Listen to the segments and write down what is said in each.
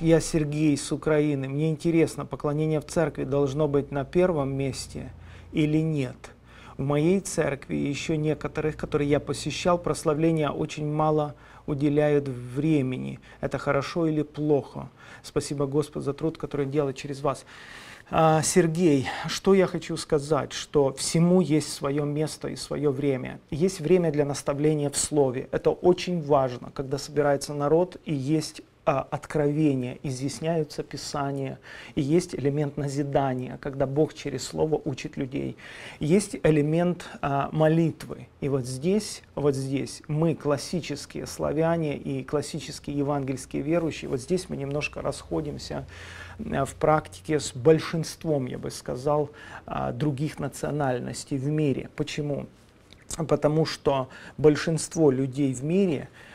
Я Сергей с Украины. Мне интересно, поклонение в церкви должно быть на первом месте или нет? В моей церкви и еще некоторых, которые я посещал, прославления очень мало уделяют времени. Это хорошо или плохо? Спасибо Господу за труд, который делает через вас. А, Сергей, что я хочу сказать, что всему есть свое место и свое время. Есть время для наставления в слове. Это очень важно, когда собирается народ и есть откровения, изъясняются Писания, и есть элемент назидания, когда Бог через Слово учит людей. Есть элемент а, молитвы. И вот здесь, вот здесь мы, классические славяне и классические евангельские верующие, вот здесь мы немножко расходимся а, в практике с большинством, я бы сказал, а, других национальностей в мире. Почему? Потому что большинство людей в мире – а,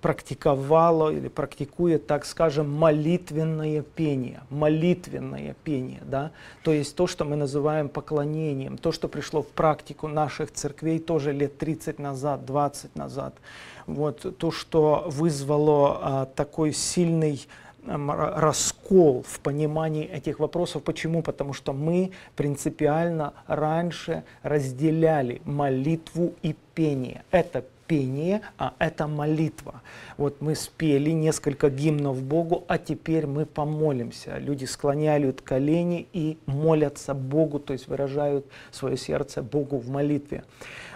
практиковало или практикует, так скажем, молитвенное пение, молитвенное пение, да, то есть то, что мы называем поклонением, то, что пришло в практику наших церквей тоже лет 30 назад, 20 назад, вот то, что вызвало а, такой сильный раскол в понимании этих вопросов. Почему? Потому что мы принципиально раньше разделяли молитву и пение. Это пение, а это молитва. Вот мы спели несколько гимнов Богу, а теперь мы помолимся. Люди склоняют колени и молятся Богу, то есть выражают свое сердце Богу в молитве.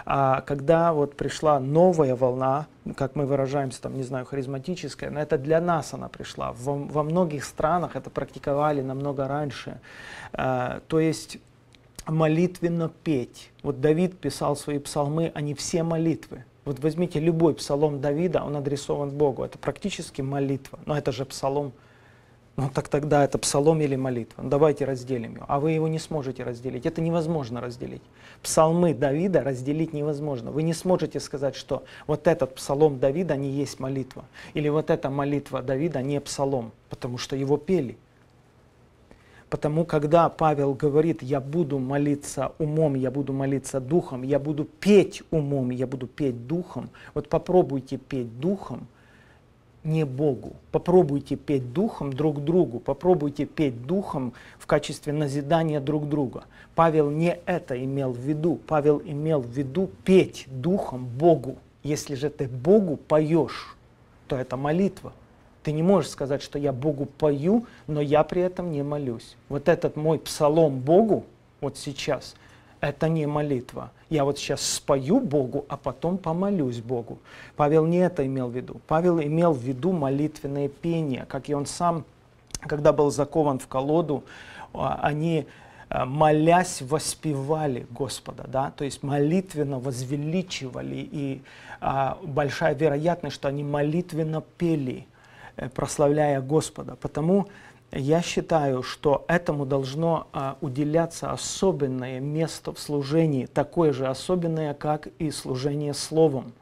А когда вот пришла новая волна, как мы выражаемся, там, не знаю, харизматическая, но это для нас она пришла. Во, во многих странах это практиковали намного раньше. А, то есть молитвенно петь. Вот Давид писал свои псалмы, они все молитвы. Вот возьмите любой псалом Давида, он адресован Богу. Это практически молитва. Но это же псалом. Ну так тогда это псалом или молитва. Ну, давайте разделим его. А вы его не сможете разделить. Это невозможно разделить. Псалмы Давида разделить невозможно. Вы не сможете сказать, что вот этот псалом Давида не есть молитва. Или вот эта молитва Давида не псалом, потому что его пели. Потому когда Павел говорит, я буду молиться умом, я буду молиться духом, я буду петь умом, я буду петь духом, вот попробуйте петь духом, не Богу. Попробуйте петь духом друг другу, попробуйте петь духом в качестве назидания друг друга. Павел не это имел в виду. Павел имел в виду петь духом Богу. Если же ты Богу поешь, то это молитва. Ты не можешь сказать, что я Богу пою, но я при этом не молюсь. Вот этот мой псалом Богу, вот сейчас, это не молитва. Я вот сейчас спою Богу, а потом помолюсь Богу. Павел не это имел в виду. Павел имел в виду молитвенное пение, как и он сам, когда был закован в колоду, а, они а, молясь воспевали Господа, да, то есть молитвенно возвеличивали, и а, большая вероятность, что они молитвенно пели – прославляя Господа. Потому я считаю, что этому должно а, уделяться особенное место в служении, такое же особенное, как и служение Словом.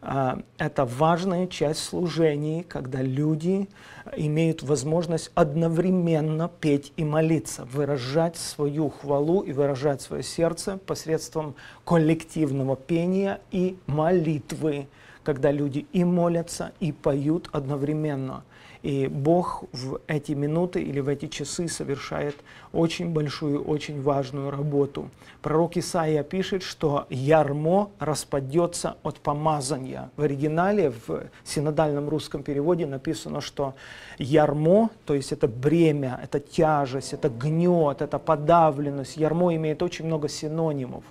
А, это важная часть служений, когда люди имеют возможность одновременно петь и молиться, выражать свою хвалу и выражать свое сердце посредством коллективного пения и молитвы когда люди и молятся, и поют одновременно. И Бог в эти минуты или в эти часы совершает очень большую, очень важную работу. Пророк Исаия пишет, что ярмо распадется от помазания. В оригинале, в синодальном русском переводе написано, что ярмо, то есть это бремя, это тяжесть, это гнет, это подавленность. Ярмо имеет очень много синонимов.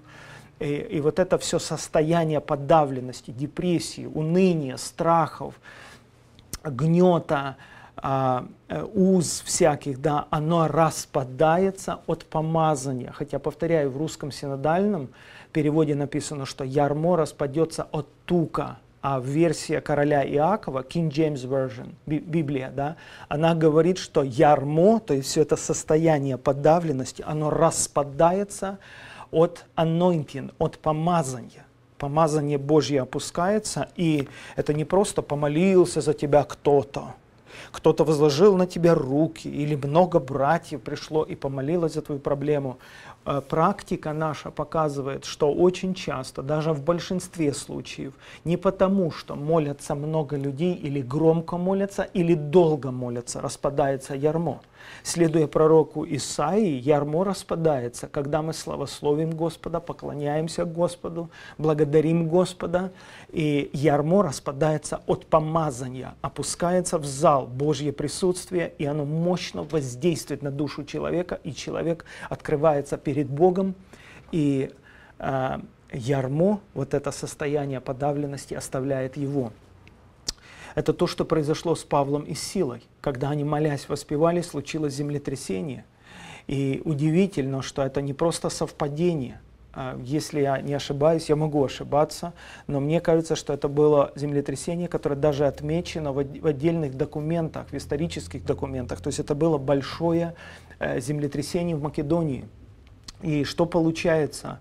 И, и вот это все состояние подавленности, депрессии, уныния, страхов, гнета, а, э, уз всяких, да, оно распадается от помазания. Хотя, повторяю, в русском синодальном переводе написано, что ярмо распадется от тука, а в версии короля Иакова, King James Version, Библия, да, она говорит, что ярмо, то есть все это состояние подавленности, оно распадается от anointing, от помазания. Помазание Божье опускается, и это не просто помолился за тебя кто-то, кто-то возложил на тебя руки, или много братьев пришло и помолилось за твою проблему. э, практика наша показывает, что очень часто, даже в большинстве случаев, не потому, что молятся много людей или громко молятся, или долго молятся, распадается ярмо. Следуя пророку Исаии, ярмо распадается, когда мы славословим Господа, поклоняемся Господу, благодарим Господа, и ярмо распадается от помазания, опускается в зал Божье присутствие, и оно мощно воздействует на душу человека, и человек открывается перед Богом, и э, ярмо, вот это состояние подавленности оставляет его. Это то, что произошло с Павлом и Силой. Когда они, молясь, воспевали, случилось землетрясение. И удивительно, что это не просто совпадение. А, если я не ошибаюсь, я могу ошибаться, но мне кажется, что это было землетрясение, которое даже отмечено в отдельных документах, в исторических документах. То есть это было большое э, землетрясение в Македонии. И что получается?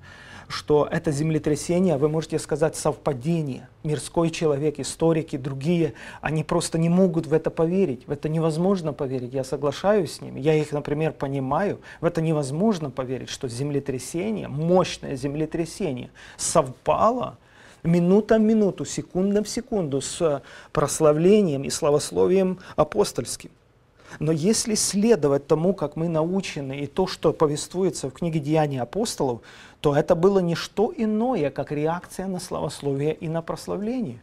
Что это землетрясение, вы можете сказать, совпадение. Мирской человек, историки, другие, они просто не могут в это поверить. В это невозможно поверить. Я соглашаюсь с ними. Я их, например, понимаю. В это невозможно поверить, что землетрясение, мощное землетрясение совпало минута в минуту, секунда в секунду с прославлением и славословием апостольским. Но если следовать тому, как мы научены, и то, что повествуется в книге «Деяния апостолов», то это было не что иное, как реакция на славословие и на прославление.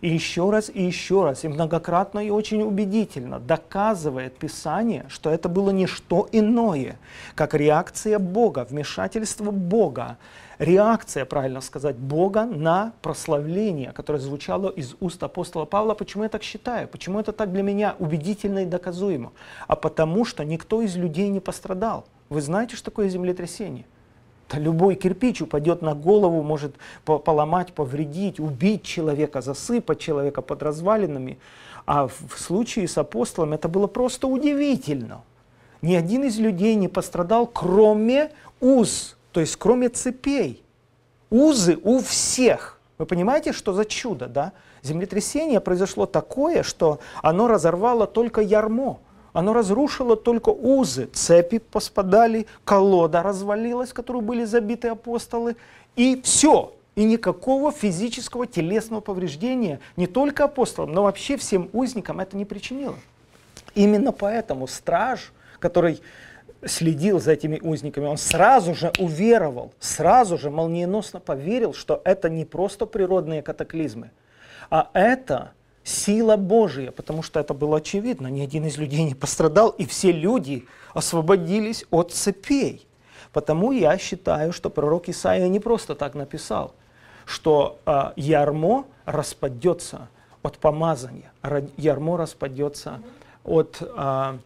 И еще раз, и еще раз, и многократно, и очень убедительно доказывает Писание, что это было не что иное, как реакция Бога, вмешательство Бога, реакция, правильно сказать, Бога на прославление, которое звучало из уст апостола Павла. Почему я так считаю? Почему это так для меня убедительно и доказуемо? А потому что никто из людей не пострадал. Вы знаете, что такое землетрясение? Да любой кирпич упадет на голову, может поломать, повредить, убить человека, засыпать человека под развалинами. А в случае с апостолом это было просто удивительно. Ни один из людей не пострадал, кроме уз, то есть кроме цепей. Узы у всех. Вы понимаете, что за чудо, да? Землетрясение произошло такое, что оно разорвало только ярмо. Оно разрушило только узы, цепи поспадали, колода развалилась, в которую были забиты апостолы, и все. И никакого физического телесного повреждения не только апостолам, но вообще всем узникам это не причинило. Именно поэтому страж, который следил за этими узниками, он сразу же уверовал, сразу же молниеносно поверил, что это не просто природные катаклизмы, а это сила Божия, потому что это было очевидно, ни один из людей не пострадал, и все люди освободились от цепей. Потому я считаю, что пророк Исаия не просто так написал, что э, ярмо распадется от помазания, ярмо распадется от, э,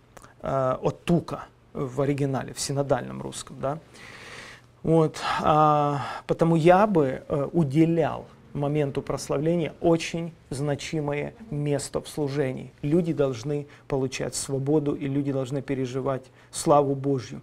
э, от тука в оригинале, в синодальном русском. Да? Вот, э, потому я бы э, уделял моменту прославления очень значимое место в служении. Люди должны получать свободу, и люди должны переживать славу Божью.